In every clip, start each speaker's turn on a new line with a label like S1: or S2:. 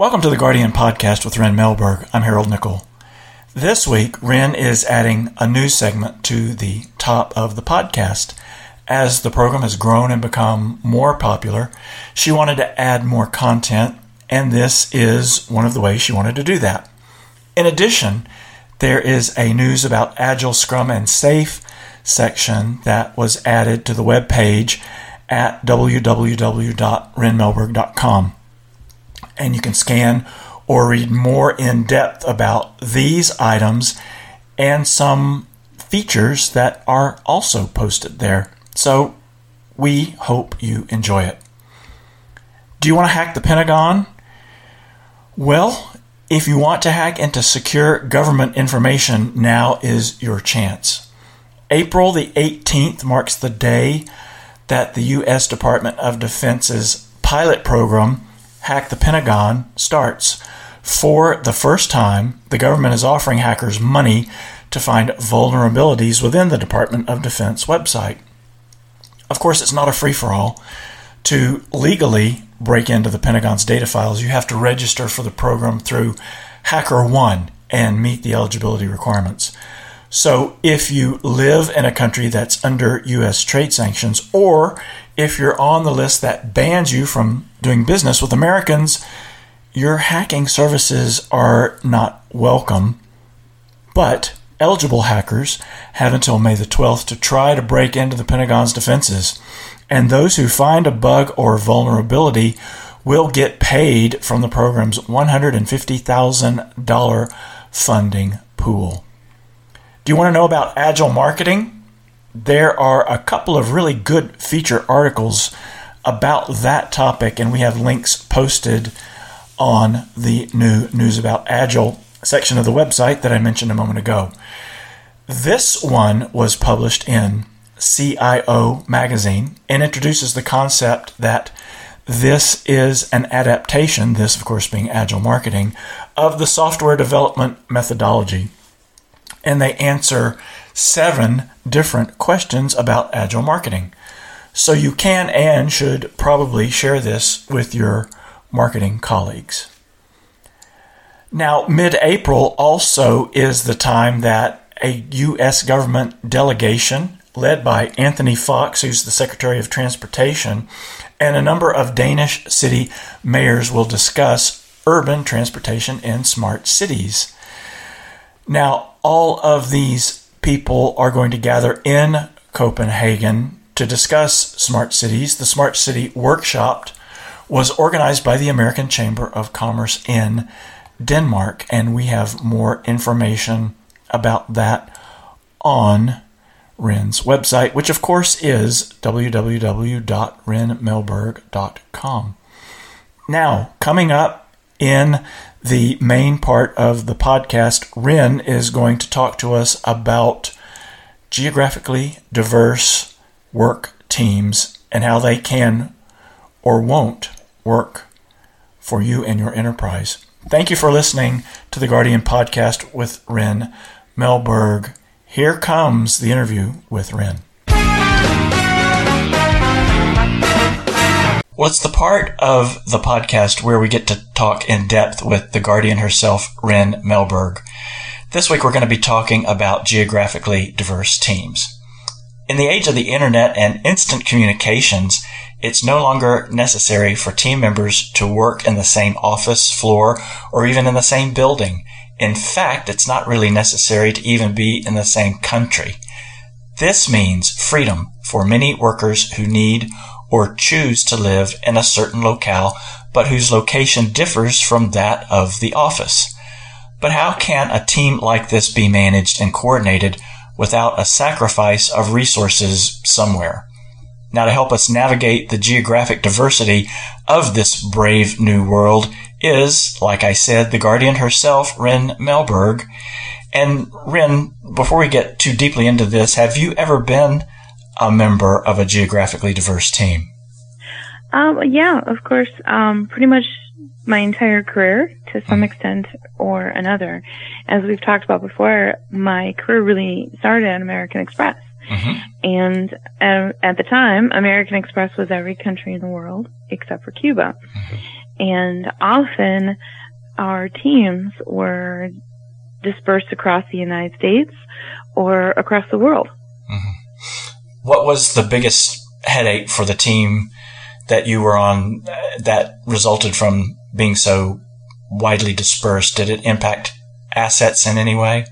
S1: Welcome to the Guardian podcast with Ryn Melberg. I'm Harold Nickel. This week, Ryn is adding a new segment to the top of the podcast. As the program has grown and become more popular, she wanted to add more content, and this is one of the ways she wanted to do that. In addition, there is a news about Agile, Scrum, and SAFe section that was added to the web page at www.rynmelberg.com and you can scan or read more in depth about these items and some features that are also posted there. So we hope you enjoy it. Do you want to hack the Pentagon? Well, if you want to hack into secure government information, now is your chance. April the 18th marks the day that the U.S. Department of Defense's pilot program Hack the Pentagon starts. For the first time, the government is offering hackers money to find vulnerabilities within the Department of Defense website. Of course, it's not a free for all. To legally break into the Pentagon's data files, you have to register for the program through HackerOne and meet the eligibility requirements. So, if you live in a country that's under U.S. trade sanctions, or if you're on the list that bans you from doing business with Americans, your hacking services are not welcome. But eligible hackers have until May the 12th to try to break into the Pentagon's defenses. And those who find a bug or vulnerability will get paid from the program's $150,000 funding pool. Do you want to know about agile marketing? There are a couple of really good feature articles about that topic, and we have links posted on the new News About Agile section of the website that I mentioned a moment ago. This one was published in CIO magazine and introduces the concept that this is an adaptation, this, of course, being agile marketing, of the software development methodology. And they answer seven different questions about agile marketing. So you can and should probably share this with your marketing colleagues. Now, mid April also is the time that a U.S. government delegation led by Anthony Foxx, who's the Secretary of Transportation, and a number of Danish city mayors will discuss urban transportation in smart cities. Now, all of these people are going to gather in Copenhagen to discuss smart cities. The Smart City Workshop was organized by the American Chamber of Commerce in Denmark, and we have more information about that on Ryn's website, which of course is www.rynmelberg.com. Now, coming up in the main part of the podcast, Ryn is going to talk to us about geographically diverse work teams and how they can or won't work for you and your enterprise. Thank you for listening to the Guardian podcast with Ryn Melberg. Here comes the interview with Ryn. What's the part of the podcast where we get to talk in depth with the Guardian herself, Ryn Melberg. This week we're going to be talking about geographically diverse teams. In the age of the internet and instant communications, it's no longer necessary for team members to work in the same office, floor, or even in the same building. In fact, it's not really necessary to even be in the same country. This means freedom for many workers who need or choose to live in a certain locale, but whose location differs from that of the office. But how can a team like this be managed and coordinated without a sacrifice of resources somewhere? Now, to help us navigate the geographic diversity of this brave new world is, like I said, the Guardian herself, Ryn Melberg. And Ryn, before we get too deeply into this, have you ever been a member of a geographically diverse team?
S2: Um, yeah, of course. Um, pretty much my entire career to some mm-hmm. extent or another. As we've talked about before, my career really started at American Express. Mm-hmm. And uh, at the time, American Express was every country in the world except for Cuba. Mm-hmm. And often our teams were dispersed across the United States or across the world. Mm-hmm.
S1: What was the biggest headache for the team that you were on that resulted from being so widely dispersed? Did it impact assets in any way?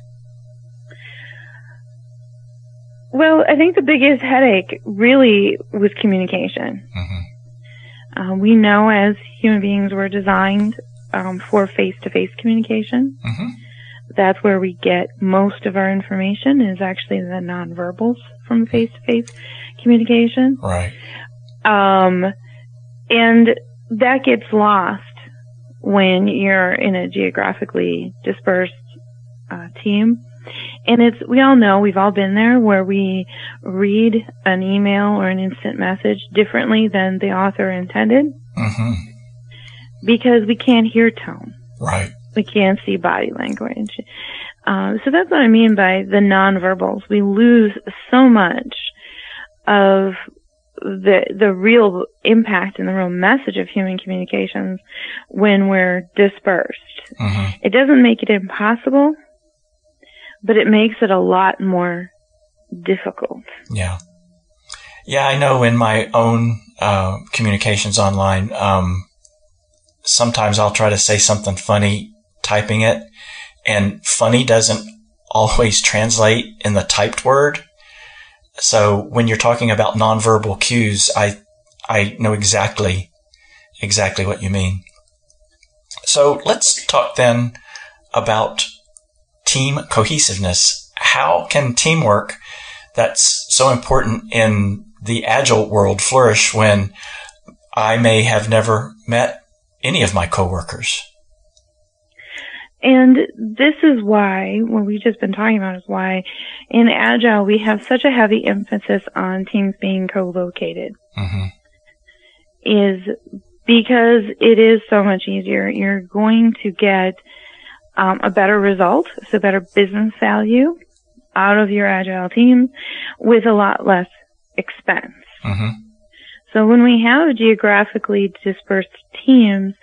S2: Well, I think the biggest headache really was communication. Mm-hmm. Uh, we know as human beings we're designed um, for face-to-face communication. Mm-hmm. That's where we get most of our information is actually the nonverbals from face-to-face communication.
S1: Right.
S2: Um, and that gets lost when you're in a geographically dispersed uh, team. And it's, we all know, we've all been there where we read an email or an instant message differently than the author intended. Mm-hmm. Because we can't hear tone.
S1: Right.
S2: We can't see body language. Um, so that's what I mean by the nonverbals. We lose so much of the the real impact and the real message of human communications when we're dispersed. Mm-hmm. It doesn't make it impossible, but it makes it a lot more difficult.
S1: Yeah. Yeah, I know in my own uh, communications online, um, sometimes I'll try to say something funny typing it, and funny doesn't always translate in the typed word. So when you're talking about nonverbal cues, I I know exactly exactly what you mean. So let's talk then about team cohesiveness. How can teamwork that's so important in the agile world flourish when I may have never met any of my coworkers?
S2: And this is why, what we've just been talking about is why in Agile we have such a heavy emphasis on teams being co-located. Mm-hmm. Is because it is so much easier. You're going to get um, a better result, so better business value out of your Agile team with a lot less expense. Mm-hmm. So when we have geographically dispersed teams,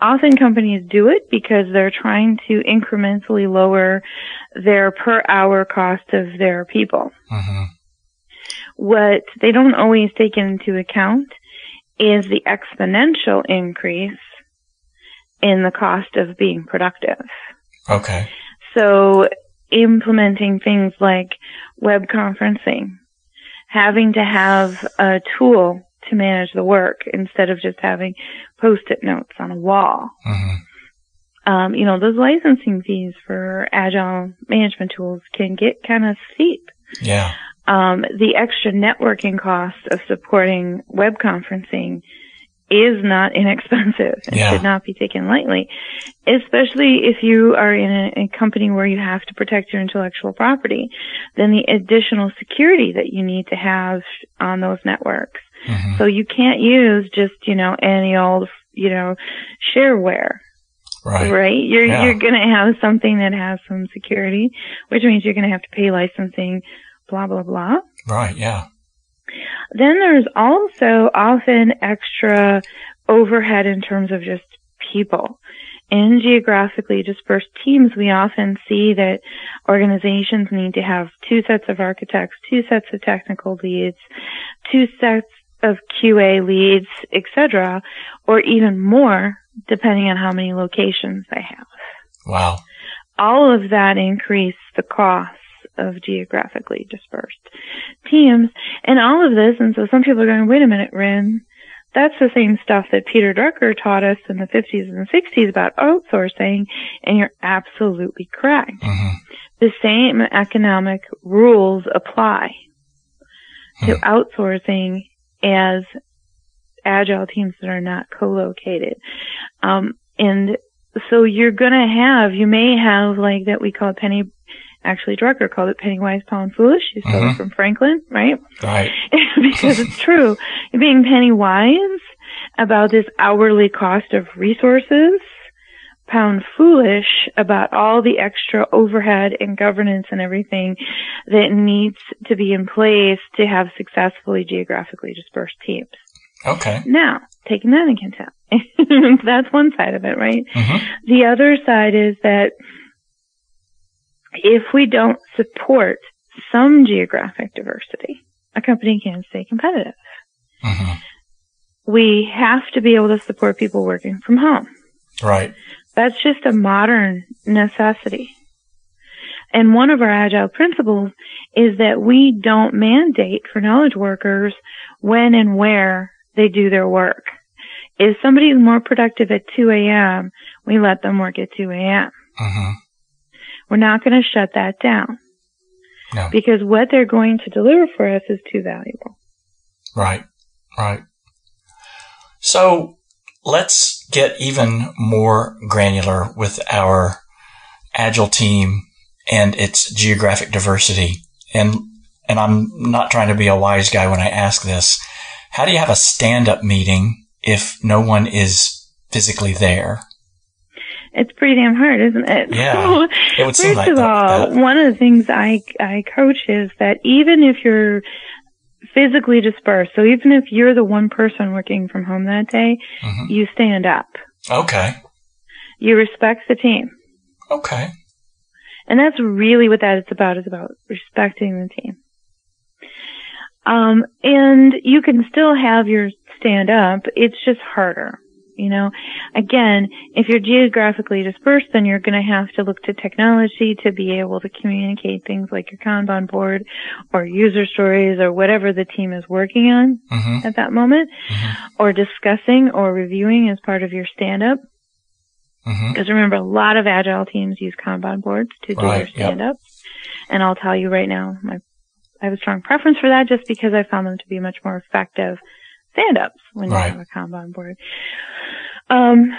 S2: often companies do it because they're trying to incrementally lower their per hour cost of their people. Mm-hmm. What they don't always take into account is the exponential increase in the cost of being productive.
S1: Okay.
S2: So implementing things like web conferencing, having to have a tool to manage the work instead of just having post-it notes on a wall. Mm-hmm. Um, you know, those licensing fees for agile management tools can get kind of steep.
S1: Yeah.
S2: Um, the extra networking cost of supporting web conferencing is not inexpensive and yeah. should not be taken lightly, especially if you are in a, a, company where you have to protect your intellectual property. Then the additional security that you need to have on those networks Mm-hmm. So you can't use just, you know, any old, you know, shareware.
S1: Right.
S2: Right? You're, yeah. you're gonna have something that has some security, which means you're gonna have to pay licensing, blah, blah, blah.
S1: Right, yeah.
S2: Then there's also often extra overhead in terms of just people. In geographically dispersed teams, we often see that organizations need to have two sets of architects, two sets of technical leads, two sets of QA leads, etc., or even more depending on how many locations they have.
S1: Wow.
S2: All of that increase the costs of geographically dispersed teams and all of this. And so some people are going, wait a minute, Ryn, that's the same stuff that Peter Drucker taught us in the 50s and 60s about outsourcing. And you're absolutely correct. Mm-hmm. The same economic rules apply to hmm. outsourcing as agile teams that are not co-located. Um, and so you're gonna have, you may have like that we call it penny, actually Drucker called it penny wise, pound foolish. You stole mm-hmm. it from Franklin, right?
S1: Right.
S2: because it's true. Being penny wise about this hourly cost of resources pound foolish about all the extra overhead and governance and everything that needs to be in place to have successfully geographically dispersed teams.
S1: Okay.
S2: Now, taking that into account. That's one side of it, right?
S1: Mhm.
S2: The other side is that if we don't support some geographic diversity, a company can't stay competitive.
S1: Mhm.
S2: We have to be able to support people working from home.
S1: Right.
S2: That's just a modern necessity. And one of our agile principles is that we don't mandate for knowledge workers when and where they do their work. If somebody is more productive at 2 a.m., we let them work at 2 a.m.
S1: Mhm.
S2: We're not going to shut that down
S1: No.
S2: because what they're going to deliver for us is too valuable.
S1: Right. Right. So let's get even more granular with our agile team and its geographic diversity. And and I'm not trying to be a wise guy when I ask this. How do you have a stand-up meeting if no one is physically there?
S2: It's pretty damn hard, isn't it?
S1: Yeah, It would seem
S2: First
S1: like
S2: of
S1: that-
S2: all,
S1: that-
S2: one of the things I I coach is that even if you're physically dispersed, so even if you're the one person working from home that day,
S1: Mhm.
S2: you stand up.
S1: Okay.
S2: You respect the team.
S1: Okay.
S2: And that's really what that is about. It's about respecting the team. Um, and you can still have your stand up. It's just harder. You know, again, if you're geographically dispersed, then you're going to have to look to technology to be able to communicate things like your Kanban board or user stories or whatever the team is working on
S1: hmm
S2: at that moment
S1: Mhm.
S2: or discussing or reviewing as part of your stand up.
S1: hmm
S2: Because remember, a lot of agile teams use Kanban boards to do
S1: Right,
S2: their
S1: yep.
S2: stand up. And I'll tell you right now, my, I have a strong preference for that just because I found them to be much more effective stand ups when you have a Kanban board. Um,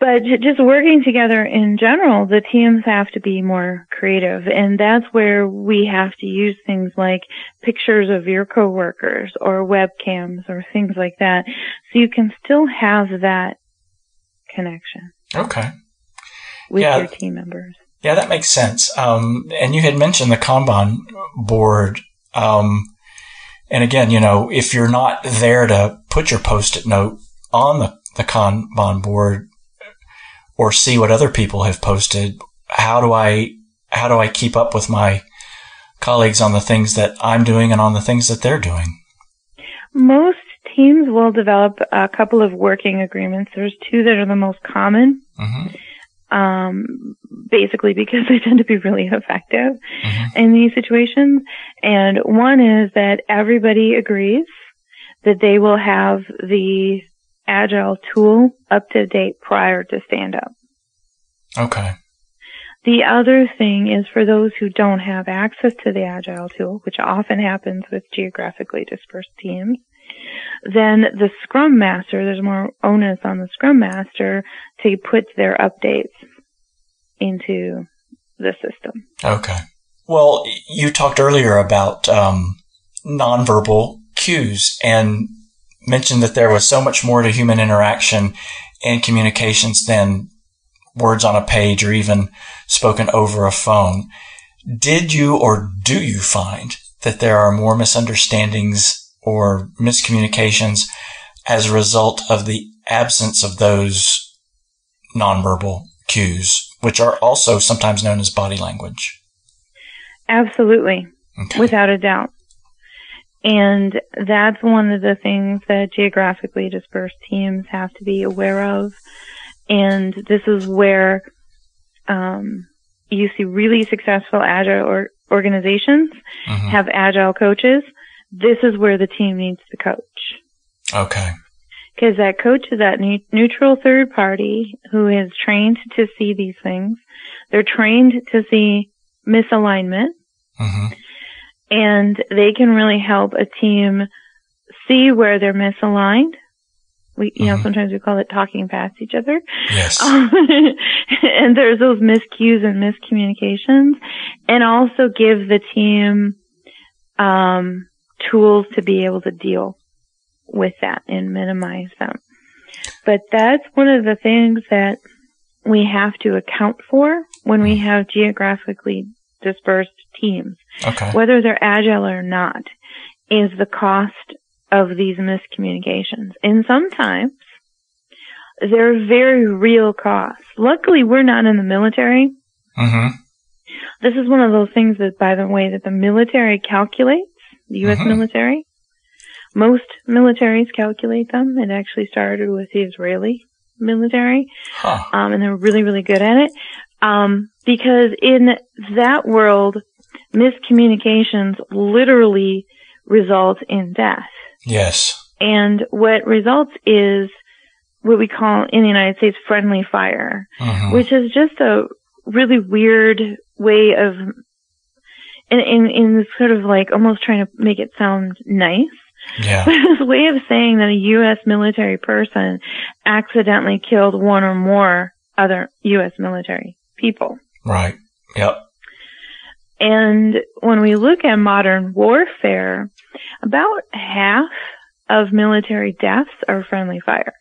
S2: but just working together in general, the teams have to be more creative. And that's where we have to use things like pictures of your coworkers or webcams or things like that. So you can still have that connection
S1: Okay.
S2: with
S1: Yeah.
S2: your team members.
S1: Yeah, that makes sense. Um, and you had mentioned the Kanban board. Um, and again, you know, if you're not there to put your post-it note on the, the Kanban board or see what other people have posted, how do I, how do I keep up with my colleagues on the things that I'm doing and on the things that they're doing?
S2: Most teams will develop a couple of working agreements. There's two that are the most common,
S1: hmm
S2: um, basically because they tend to be really effective
S1: Mhm.
S2: in these situations. And one is that everybody agrees that they will have the agile tool up to date prior to stand up.
S1: Okay.
S2: The other thing is for those who don't have access to the Agile tool, which often happens with geographically dispersed teams, then the Scrum Master, there's more onus on the Scrum Master to put their updates into the system.
S1: Okay. Well, you talked earlier about um, nonverbal cues and mentioned that there was so much more to human interaction and communications than words on a page or even spoken over a phone. Did you or do you find that there are more misunderstandings or miscommunications as a result of the absence of those nonverbal cues, which are also sometimes known as body language?
S2: Absolutely.
S1: Okay.
S2: without a doubt. And that's one of the things that geographically dispersed teams have to be aware of. And this is where um, you see really successful agile or organizations
S1: Mhm.
S2: have agile coaches. This is where the team needs to coach.
S1: Okay.
S2: Because that coach is that ne- neutral third party who is trained to see these things. They're trained to see misalignment
S1: hmm
S2: and they can really help a team see where they're misaligned. We, you know,
S1: Mhm.
S2: sometimes we call it talking past each other.
S1: Yes.
S2: Um, and there's those miscues and miscommunications and also give the team, um, tools to be able to deal with that and minimize them. But that's one of the things that we have to account for when we have geographically dispersed teams
S1: Okay.
S2: whether they're agile or not, is the cost of these miscommunications. And sometimes they're very real costs. Luckily, we're not in the military.
S1: Mm-hmm.
S2: This is one of those things that, by the way, that the military calculates, the U.S.
S1: Mhm.
S2: military. Most militaries calculate them. It actually started with the Israeli military,
S1: Huh.
S2: um, and they're really, really good at it. Um, because in that world, miscommunications literally result in death.
S1: Yes.
S2: And what results is what we call in the United States friendly fire,
S1: Mhm.
S2: which is just a really weird way of, in, in, in sort of like almost trying to make it sound nice.
S1: Yeah.
S2: But a way of saying that a U.S. military person accidentally killed one or more other U.S. military people.
S1: Right. Yep.
S2: And when we look at modern warfare, about half of military deaths are friendly fire.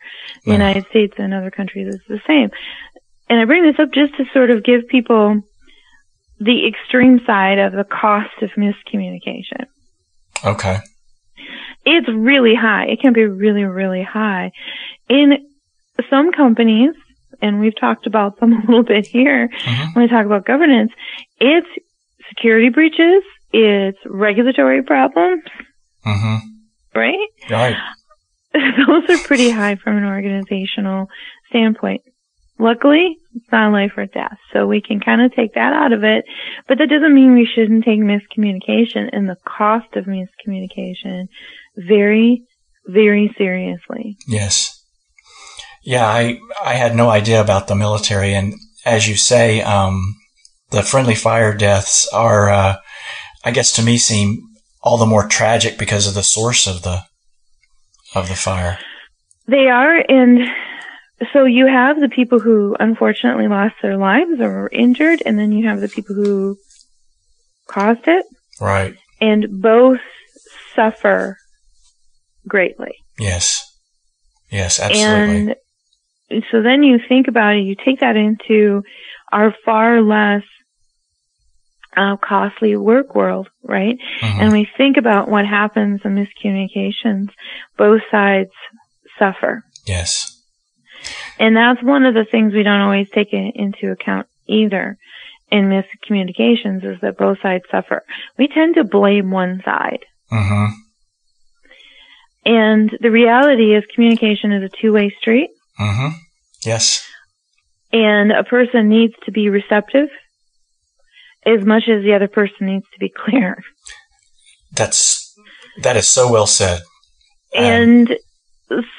S2: The. United States and other countries is the same. And I bring this up just to sort of give people the extreme side of the cost of miscommunication.
S1: Okay.
S2: It's really high. It can be really, really high. In some companies, and we've talked about them a little bit here
S1: Mhm.
S2: when we talk about governance, it's security breaches, it's regulatory problems,
S1: Mm-hmm.
S2: right?
S1: Right.
S2: Those are pretty high from an organizational standpoint. Luckily, it's not life or death, so we can kind of take that out of it. But that doesn't mean we shouldn't take miscommunication and the cost of miscommunication very, very seriously.
S1: Yes. Yeah, I I had no idea about the military, and as you say, um, the friendly fire deaths are, uh, I guess, to me, seem all the more tragic because of the source of the of the fire.
S2: They are, and so you have the people who unfortunately lost their lives or were injured, and then you have the people who caused it,
S1: Right.
S2: and both suffer greatly.
S1: Yes. Yes. Absolutely.
S2: And so then you think about it, you take that into our far less uh, costly work world, right?
S1: Mhm.
S2: And we think about what happens in miscommunications, both sides suffer.
S1: yes.
S2: And that's one of the things we don't always take into account either in miscommunications is that both sides suffer. We tend to blame one side.
S1: hmm
S2: And the reality is communication is a two-way street
S1: hmm Yes.
S2: and a person needs to be receptive as much as the other person needs to be clear.
S1: That's that is so well said. Um,
S2: And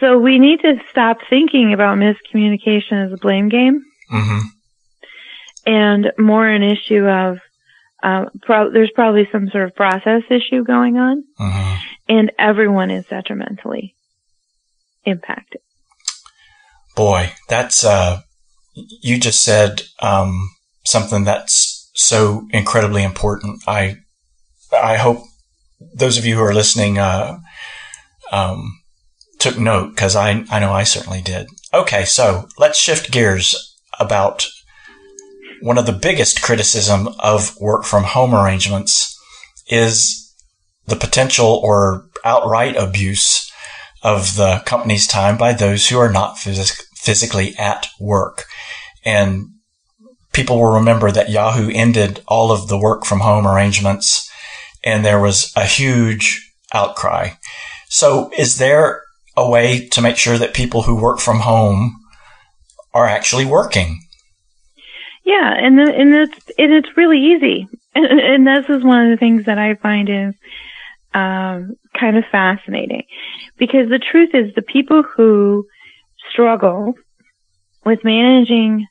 S2: so we need to stop thinking about miscommunication as a blame game
S1: hmm
S2: and more an issue of uh, pro- there's probably some sort of process issue going on
S1: hmm
S2: and everyone is detrimentally impacted.
S1: Boy, that's uh, you just said um, something that's so incredibly important. I I hope those of you who are listening uh, um, took note because I I know I certainly did. Okay, so let's shift gears about one of the biggest criticism of work from home arrangements is the potential or outright abuse of the company's time by those who are not phys- physically at work. And people will remember that Yahoo ended all of the work from home arrangements and there was a huge outcry. So is there a way to make sure that people who work from home are actually working?
S2: Yeah, and the, and it's and it's really easy, and, and this is one of the things that I find is um, kind of fascinating, because the truth is the people who struggle with managing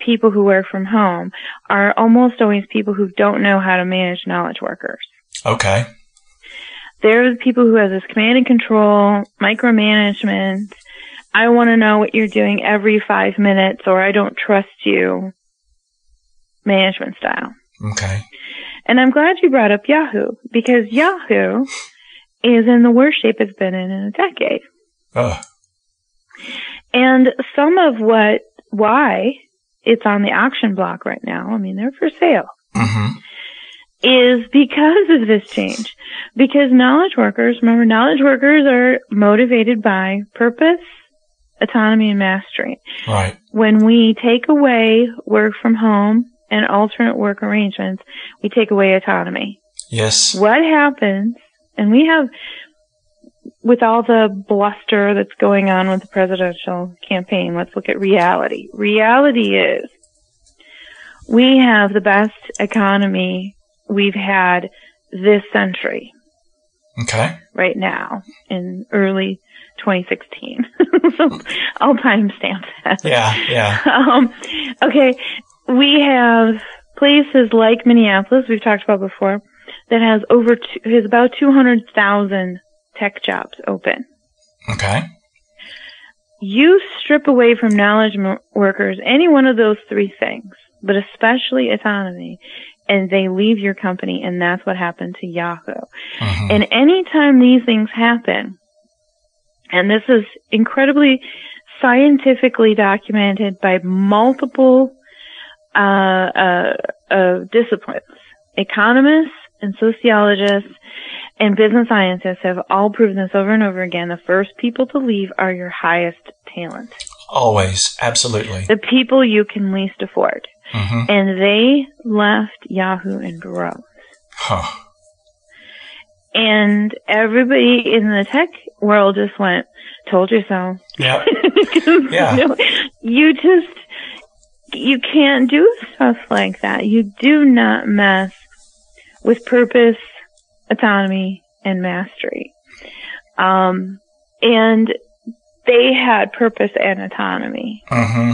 S2: people who work from home are almost always people who don't know how to manage knowledge workers.
S1: Okay.
S2: They're the people who have this command and control, micromanagement. I want to know what you're doing every five minutes, or I don't trust you. Management style.
S1: Okay.
S2: And I'm glad you brought up Yahoo because Yahoo is in the worst shape it's been in in a decade.
S1: Ugh.
S2: And some of what, why it's on the auction block right now, I mean, they're for sale,
S1: hmm
S2: is because of this change. Because knowledge workers, remember, knowledge workers are motivated by purpose, autonomy, and mastery.
S1: Right.
S2: When we take away work from home and alternate work arrangements, we take away autonomy.
S1: Yes.
S2: What happens, and we have, with all the bluster that's going on with the presidential campaign, let's look at reality. Reality is we have the best economy we've had this century
S1: Okay.
S2: right now in early 2016. so I'll timestamp that.
S1: Yeah. Yeah.
S2: Um, okay, we have places like Minneapolis, we've talked about before, that has over two, has about 200,000 tech jobs open.
S1: Okay.
S2: You strip away from knowledge m- workers any one of those three things, but especially autonomy, and they leave your company, and that's what happened to Yahoo.
S1: Mhm.
S2: And anytime these things happen, and this is incredibly scientifically documented by multiple uh, uh, uh, disciplines, economists and sociologists and business scientists have all proven this over and over again. The first people to leave are your highest talent,
S1: Always. Absolutely.
S2: the people you can least afford.
S1: Hmm
S2: And they left Yahoo and droves.
S1: Huh.
S2: And everybody in the tech world just went, told you so.
S1: Yeah. Yeah.
S2: you, know, you just, you can't do stuff like that. You do not mess with purpose, autonomy, and mastery. Um, and they had purpose and autonomy,
S1: hmm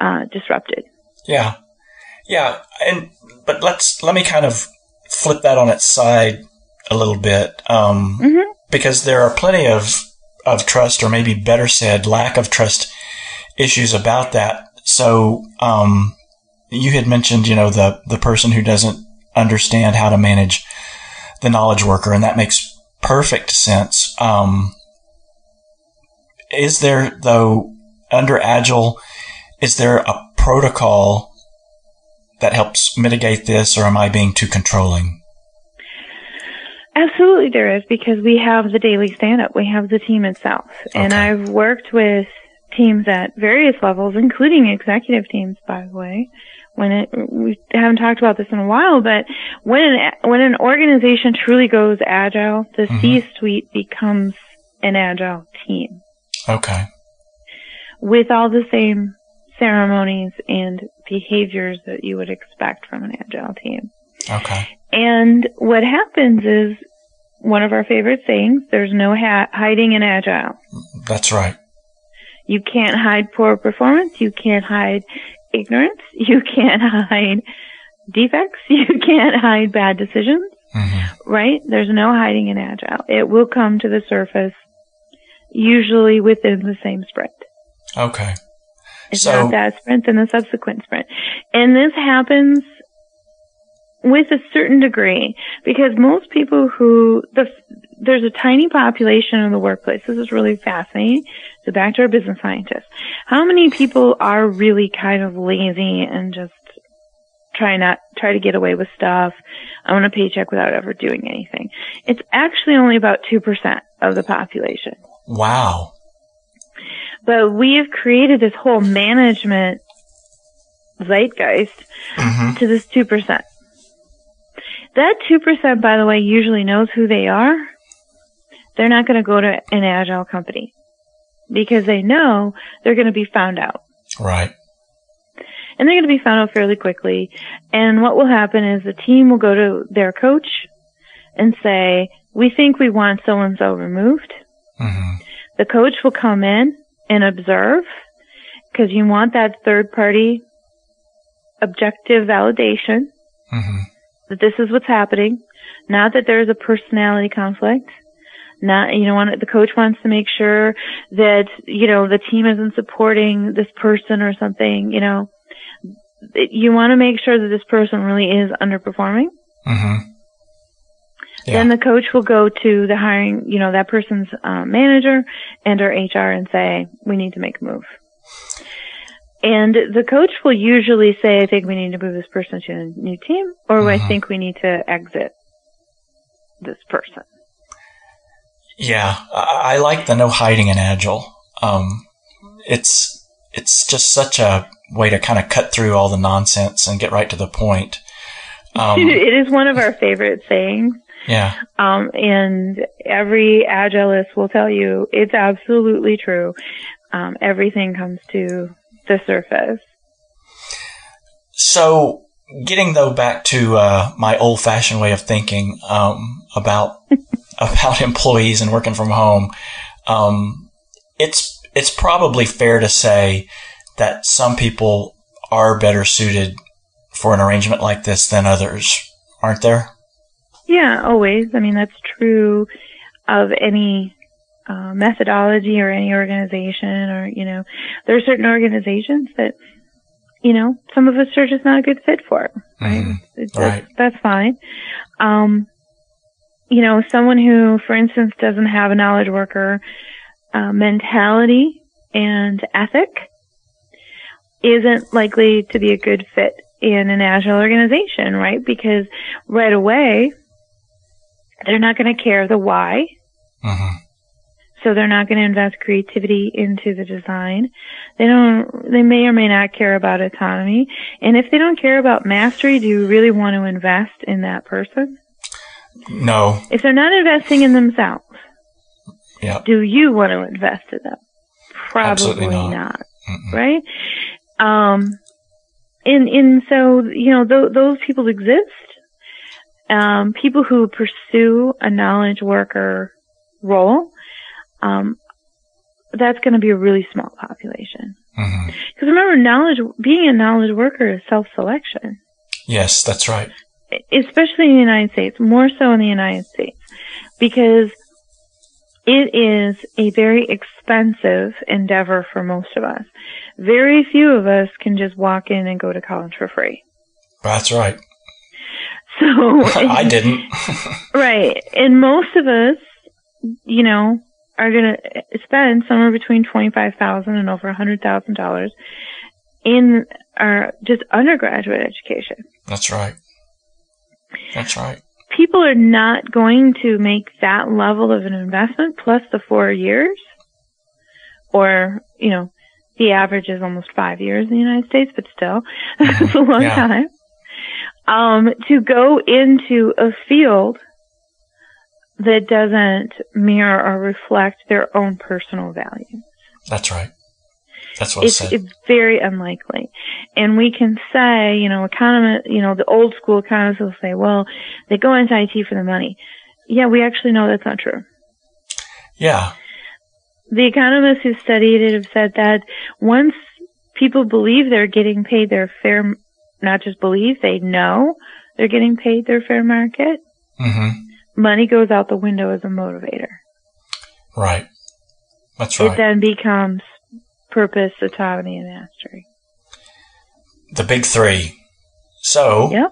S2: uh, disrupted.
S1: Yeah. Yeah. And, but let's, let me kind of flip that on its side a little bit. Um,
S2: Mhm.
S1: because there are plenty of, of trust or maybe better said, lack of trust issues about that. So, um, you had mentioned, you know, the, the person who doesn't understand how to manage the knowledge worker, and that makes perfect sense. Um, is there, though, under Agile, is there a protocol that helps mitigate this, or am I being too controlling?
S2: Absolutely, there is because we have the daily stand up. We have the team itself. And I've worked with teams at various levels, including executive teams, by the way. When it, we haven't talked about this in a while, but when an, when an organization truly goes agile, the
S1: Mhm.
S2: C-suite becomes an agile team
S1: Okay.
S2: with all the same ceremonies and behaviors that you would expect from an agile team.
S1: Okay.
S2: And what happens is one of our favorite sayings, there's no ha- hiding in agile.
S1: That's right.
S2: You can't hide poor performance. You can't hide ignorance. You can't hide defects. You can't hide bad decisions,
S1: hmm
S2: right? There's no hiding in agile. It will come to the surface usually within the same sprint.
S1: Okay.
S2: If
S1: So-
S2: not that sprint, then the subsequent sprint. And this happens with a certain degree because most people who the there's a tiny population in the workplace. This is really fascinating. So back to our business scientists. How many people are really kind of lazy and just try not try to get away with stuff? I want a paycheck without ever doing anything. It's actually only about two percent of the population.
S1: Wow.
S2: But we have created this whole management zeitgeist
S1: hmm
S2: to this 2%. That 2%, by the way, usually knows who they are. They're not going to go to an agile company because they know they're going to be found out.
S1: Right.
S2: And they're going to be found out fairly quickly. And what will happen is the team will go to their coach and say, we think we want so and so removed.
S1: hmm
S2: The coach will come in and observe because you want that third party objective validation
S1: hmm
S2: that this is what's happening. Not that there's a personality conflict. Not, you know, the coach wants to make sure that, you know, the team isn't supporting this person or something, you know. You want to make sure that this person really is underperforming.
S1: hmm Yeah.
S2: Then the coach will go to the hiring, you know, that person's um, manager and or HR and say, we need to make a move. And the coach will usually say, I think we need to move this person to a new team, or I
S1: Mhm.
S2: think we need to exit this person.
S1: Yeah, I, I like the no hiding in agile. Um, it's it's just such a way to kind of cut through all the nonsense and get right to the point. Um,
S2: it is one of our favorite sayings.
S1: Yeah,
S2: Um, and every agilist will tell you it's absolutely true. Um, everything comes to the surface.
S1: So, getting though back to uh, my old-fashioned way of thinking um, about about employees and working from home, um, it's it's probably fair to say that some people are better suited for an arrangement like this than others, aren't there?
S2: Yeah, always. I mean, that's true of any uh, methodology or any organization or, you know, there are certain organizations that, you know, some of us are just not a good fit for. Right?
S1: Mhm.
S2: It's,
S1: Right.
S2: That's, that's fine. Um, you know, someone who, for instance, doesn't have a knowledge worker uh, mentality and ethic isn't likely to be a good fit in an agile organization, right? Because right away, they're not going to care the why.
S1: Mhm.
S2: So they're not going to invest creativity into the design. They don't, they may or may not care about autonomy. And if they don't care about mastery, do you really want to invest in that person?
S1: No.
S2: If they're not investing in themselves,
S1: Yeah.
S2: do you want to invest in them? Probably
S1: Absolutely not.
S2: not. Right? Um, and and so you know th- those people exist. Um, people who pursue a knowledge worker role, um, that's going to be a really small population. Because remember, knowledge being a knowledge worker is self-selection,
S1: Yes, that's right.
S2: especially in the United States, more so in the United States, because it is a very expensive endeavor for most of us. Very few of us can just walk in and go to college for free.
S1: That's right.
S2: So
S1: I didn't.
S2: right, and most of us, you know, are going to spend somewhere between twenty-five thousand and over a hundred thousand dollars in our just undergraduate education.
S1: That's right. That's right.
S2: People are not going to make that level of an investment plus the four years, or you know, the average is almost five years in the United States, but still, that's a long
S1: Yeah.
S2: time. Um, to go into a field that doesn't mirror or reflect their own personal values.
S1: That's right. That's well
S2: It's,
S1: said.
S2: it's very unlikely. And we can say, you know, economists, you know, the old school economists will say, well, they go into IT for the money. Yeah, we actually know that's not true.
S1: yeah.
S2: The economists who studied it have said that once people believe they're getting paid their fair, not just believe, they know they're getting paid their fair market,
S1: hmm
S2: money goes out the window as a motivator.
S1: Right. That's right.
S2: It then becomes purpose, autonomy, and mastery.
S1: the big three. So,
S2: Yep.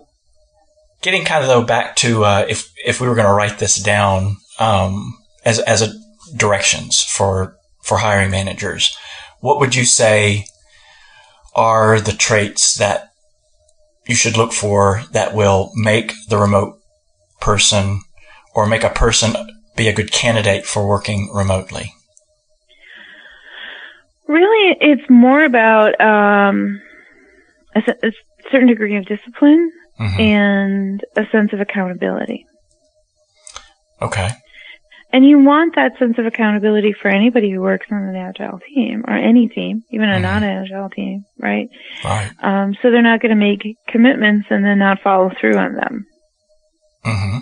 S1: getting kind of though back to uh, if if we were going to write this down um, as as a directions for for hiring managers, what would you say are the traits that you should look for that will make the remote person or make a person be a good candidate for working remotely?
S2: Really, it's more about um, a, a certain degree of discipline
S1: hmm
S2: and a sense of accountability.
S1: Okay.
S2: And you want that sense of accountability for anybody who works on an agile team or any team, even a
S1: Mhm.
S2: non-agile team, right?
S1: Right.
S2: Um, so they're not going to make commitments and then not follow through on them.
S1: Mm-hmm.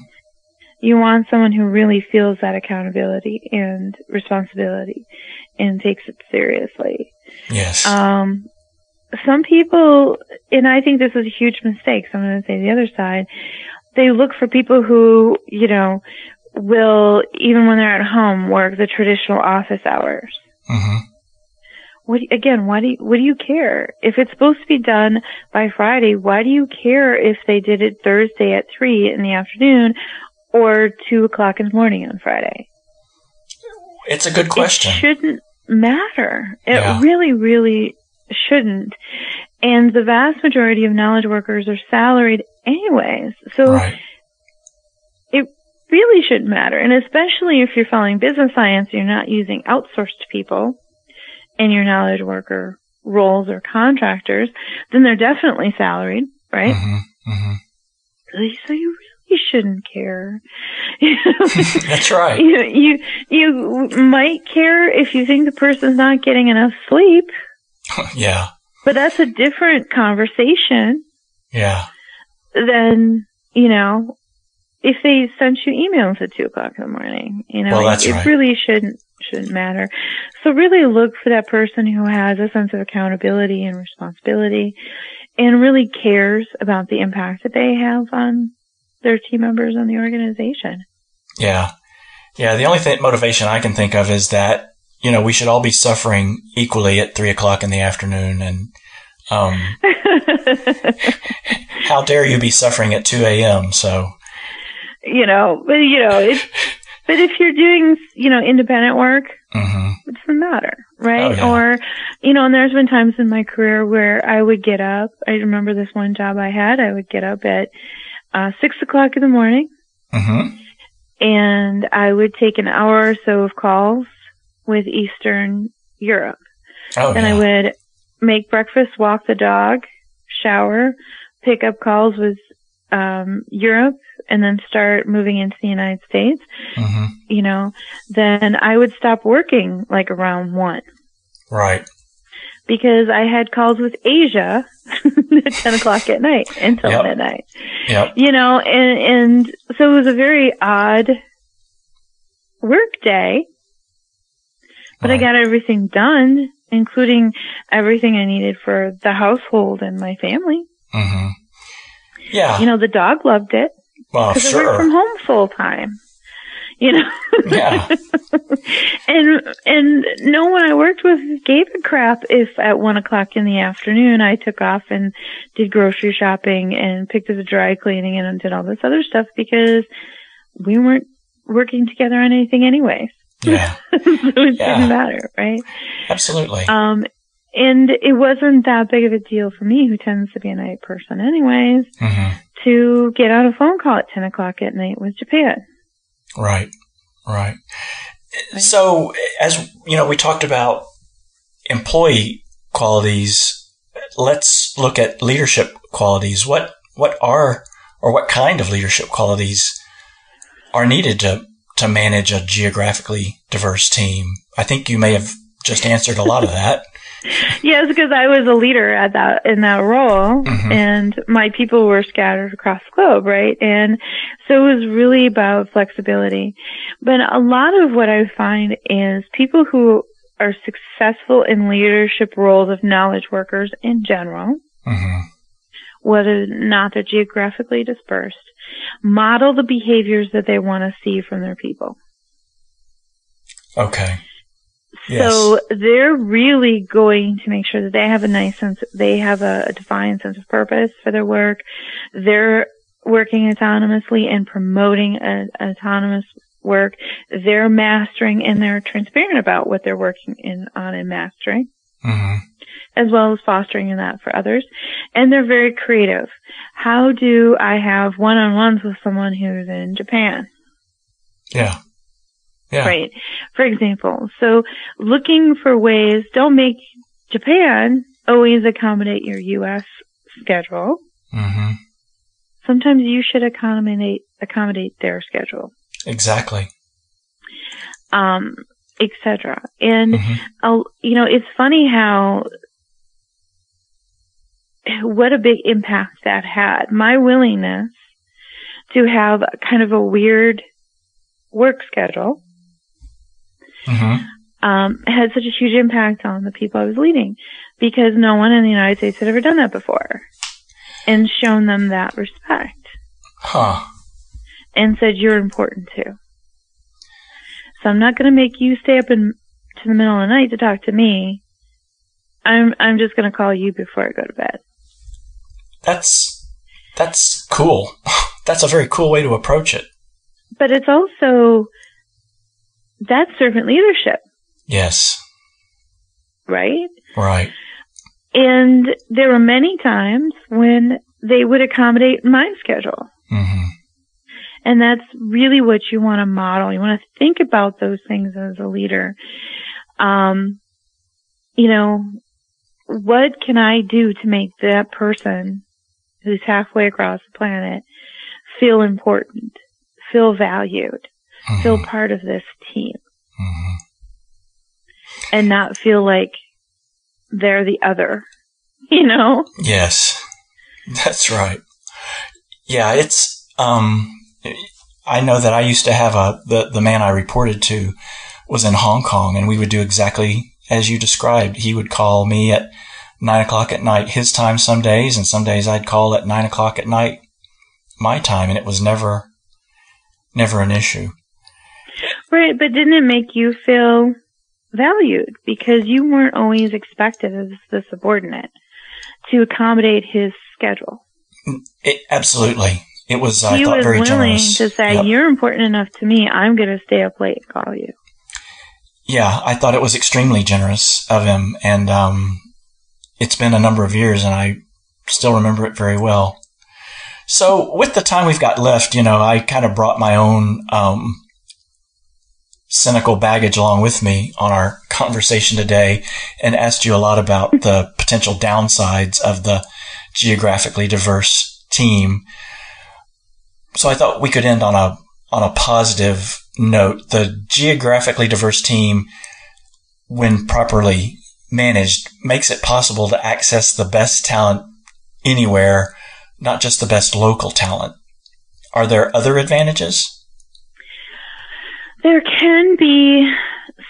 S2: You want someone who really feels that accountability and responsibility and takes it seriously.
S1: Yes.
S2: Um, some people, and I think this is a huge mistake, so I'm going to say the other side, they look for people who, you know, will, even when they're at home, work the traditional office hours.
S1: hmm
S2: What, again, why do you, what do you care? If it's supposed to be done by Friday, why do you care if they did it Thursday at three in the afternoon or two o'clock in the morning on Friday?
S1: It's a good question.
S2: It shouldn't matter. It
S1: Yeah.
S2: really, really shouldn't. And the vast majority of knowledge workers are salaried anyways. So
S1: Right.
S2: Really shouldn't matter. And especially if you're following business science, you're not using outsourced people in your knowledge worker roles or contractors, then they're definitely salaried, right?
S1: hmm hmm
S2: So you really shouldn't care.
S1: That's right.
S2: you, you, you might care if you think the person's not getting enough sleep,
S1: yeah.
S2: but that's a different conversation
S1: Yeah.
S2: than, you know, if they sent you emails at two o'clock in the morning, you know,
S1: Well, that's
S2: it,
S1: right.
S2: it really shouldn't, shouldn't matter. So really look for that person who has a sense of accountability and responsibility and really cares about the impact that they have on their team members and the organization.
S1: Yeah. Yeah. The only th- motivation I can think of is that, you know, we should all be suffering equally at three o'clock in the afternoon. And, um, how dare you be suffering at 2 a.m. So,
S2: you know, but you know, it, but if you're doing, you know, independent work,
S1: hmm
S2: it doesn't matter, right?
S1: Oh, yeah.
S2: Or, you know, and there's been times in my career where I would get up. I remember this one job I had. I would get up at uh, six o'clock in the morning,
S1: hmm
S2: and I would take an hour or so of calls with Eastern Europe.
S1: Oh,
S2: Then
S1: yeah.
S2: I would make breakfast, walk the dog, shower, pick up calls with um, Europe, and then start moving into the United States.
S1: hmm
S2: You know, then I would stop working like around one
S1: Right.
S2: because I had calls with Asia at 10 o'clock at night until
S1: Yep.
S2: midnight.
S1: Yep.
S2: You know, and, and so it was a very odd work day, but I got everything done, including everything I needed for the household and my family.
S1: hmm Yeah.
S2: You know, the dog loved it
S1: well,
S2: because I worked from home full time. You know,
S1: Yeah.
S2: and and no one I worked with gave a crap if at one o'clock in the afternoon I took off and did grocery shopping and picked up the dry cleaning and did all this other stuff because we weren't working together on anything anyway.
S1: Yeah.
S2: so it
S1: Yeah.
S2: didn't matter, right?
S1: Absolutely.
S2: Um, and it wasn't that big of a deal for me, who tends to be a night person anyways,
S1: hmm
S2: to get on a phone call at 10 o'clock at night with Japan.
S1: Right. Right.
S2: Right.
S1: So, as you know, we talked about employee qualities. Let's look at leadership qualities. What what are or what kind of leadership qualities are needed to to manage a geographically diverse team? I think you may have just answered a lot of that.
S2: Yes, because I was a leader at that in that role,
S1: Mhm.
S2: and my people were scattered across the globe, right? And so it was really about flexibility. But a lot of what I find is people who are successful in leadership roles of knowledge workers in general,
S1: hmm
S2: whether or not they're geographically dispersed, model the behaviors that they want to see from their people.
S1: Okay. Yes.
S2: So they're really going to make sure that they have a nice sense, they have a, a defined sense of purpose for their work. They're working autonomously and promoting a, autonomous work. They're mastering and they're transparent about what they're working in on and mastering,
S1: hmm
S2: as well as fostering in that for others. And they're very creative. How do I have one-on-ones with someone who's in Japan?
S1: Yeah. Yeah.
S2: Right. For example, so looking for ways, don't make Japan always accommodate your U.S. schedule.
S1: hmm
S2: Sometimes you should accommodate, accommodate their schedule,
S1: Exactly.
S2: um, etc. And,
S1: hmm
S2: uh, you know, it's funny how, what a big impact that had. My willingness to have kind of a weird work schedule
S1: hmm
S2: um, had such a huge impact on the people I was leading because no one in the United States had ever done that before and shown them that respect
S1: Huh.
S2: and said, you're important too. So I'm not going to make you stay up in to the middle of the night to talk to me. I'm, I'm just going to call you before I go to bed.
S1: That's that's cool. That's a very cool way to approach it.
S2: But it's also, that's servant leadership,
S1: Yes.
S2: right?
S1: Right.
S2: And there were many times when they would accommodate my schedule.
S1: Mm-hmm.
S2: And that's really what you want to model. You want to think about those things as a leader. Um, you know, what can I do to make that person who's halfway across the planet feel important, feel valued,
S1: Mm-hmm.
S2: feel part of this team,
S1: Mm-hmm.
S2: and not feel like they're the other, you know?
S1: Yes, that's right. Yeah, it's. Um, I know that I used to have a the the man I reported to was in Hong Kong, and we would do exactly as you described. He would call me at nine o'clock at night his time some days, and some days I'd call at nine o'clock at night my time, and it was never never an issue.
S2: Right, but didn't it make you feel valued because you weren't always expected as the subordinate to accommodate his schedule?
S1: It, absolutely, it was. I
S2: he
S1: thought
S2: was
S1: very
S2: willing
S1: generous.
S2: to say,
S1: Yep.
S2: "You're important enough to me. I'm going to stay up late and call you."
S1: Yeah, I thought it was extremely generous of him, and um, it's been a number of years, and I still remember it very well. So, with the time we've got left, you know, I kind of brought my own um, cynical baggage along with me on our conversation today, and asked you a lot about the potential downsides of the geographically diverse team. So, I thought we could end on a on a positive note, the geographically diverse team, when properly managed, makes it possible to access the best talent anywhere, not just the best local talent. Are there other advantages?
S2: There can be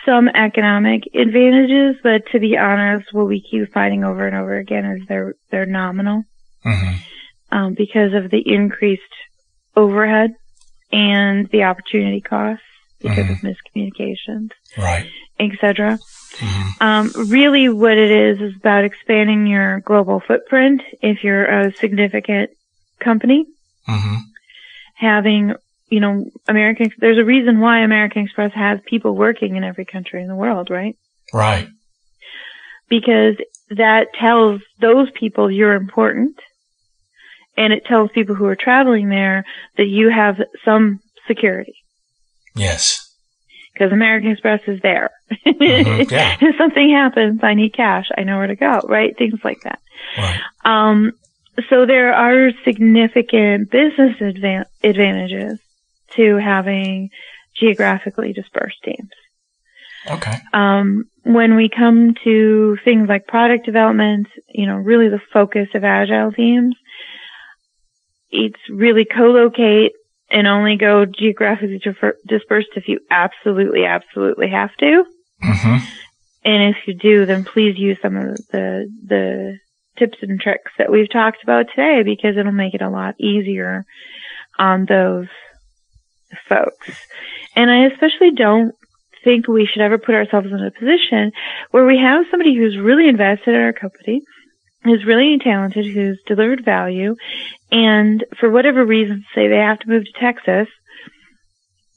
S2: some economic advantages, but to be honest, what we keep finding over and over again is they're they're nominal
S1: Mm-hmm.
S2: um, because of the increased overhead and the opportunity costs because of miscommunications,
S1: Right.
S2: etc.
S1: hmm
S2: Um, really, what it is is about expanding your global footprint. If you're a significant company,
S1: hmm
S2: having you know American, there's a reason why American Express has people working in every country in the world, right?
S1: Right.
S2: Because that tells those people you're important, and it tells people who are traveling there that you have some security.
S1: Yes.
S2: because American Express is there.
S1: Mhm, yeah.
S2: if something happens, I need cash. I know where to go, right? Things like that.
S1: Right.
S2: Um, so there are significant business advan- advantages to having geographically dispersed teams.
S1: Okay.
S2: Um, when we come to things like product development, you know, really the focus of agile teams, it's really co-locate and only go geographically dispersed if you absolutely, absolutely have to.
S1: Mm-hmm.
S2: And if you do, then please use some of the, the tips and tricks that we've talked about today because it'll make it a lot easier on those folks. And I especially don't think we should ever put ourselves in a position where we have somebody who's really invested in our company, who's really talented, who's delivered value, and for whatever reason say they have to move to Texas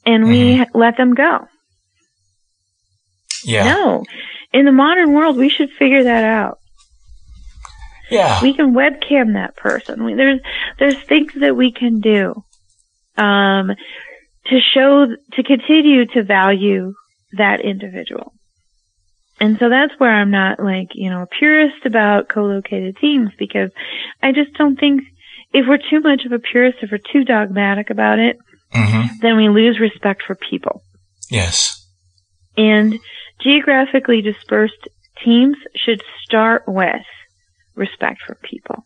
S2: and we let them go.
S1: Yeah.
S2: No. In the modern world, we should figure that out.
S1: Yeah.
S2: We can webcam that person. We, there's there's things that we can do um, to show to continue to value that individual. And so that's where I'm not like you know a purist about co-located teams because I just don't think if we're too much of a purist, if we're too dogmatic about it,
S1: hmm
S2: then we lose respect for people.
S1: Yes.
S2: And geographically dispersed teams should start with respect for people.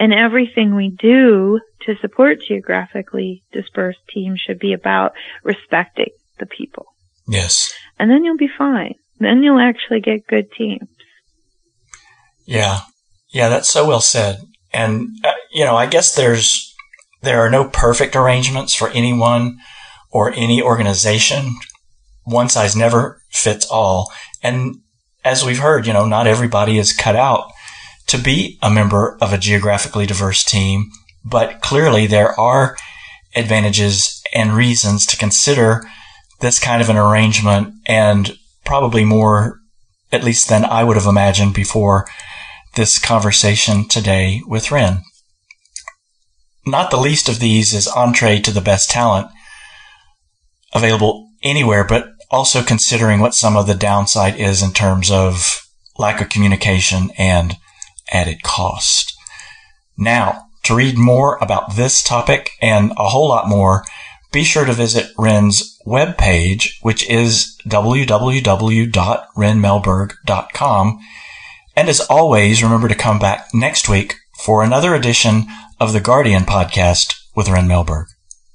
S2: And everything we do to support geographically dispersed teams should be about respecting the people.
S1: Yes.
S2: And then you'll be fine. Then you'll actually get good teams.
S1: Yeah. Yeah, that's so well said. And, uh, you know, I guess there's, there are no perfect arrangements for anyone or any organization. One size never fits all. And as we've heard, you know, not everybody is cut out to be a member of a geographically diverse team, but clearly there are advantages and reasons to consider this kind of an arrangement and probably more, at least than I would have imagined before this conversation today with Ryn. Not the least of these is entree to the best talent available anywhere, but also considering what some of the downside is in terms of lack of communication and added cost. Now, to read more about this topic and a whole lot more, be sure to visit Ryn's webpage, which is www.rynmelberg.com. And as always, remember to come back next week for another edition of the Guardian podcast with Ryn Melberg.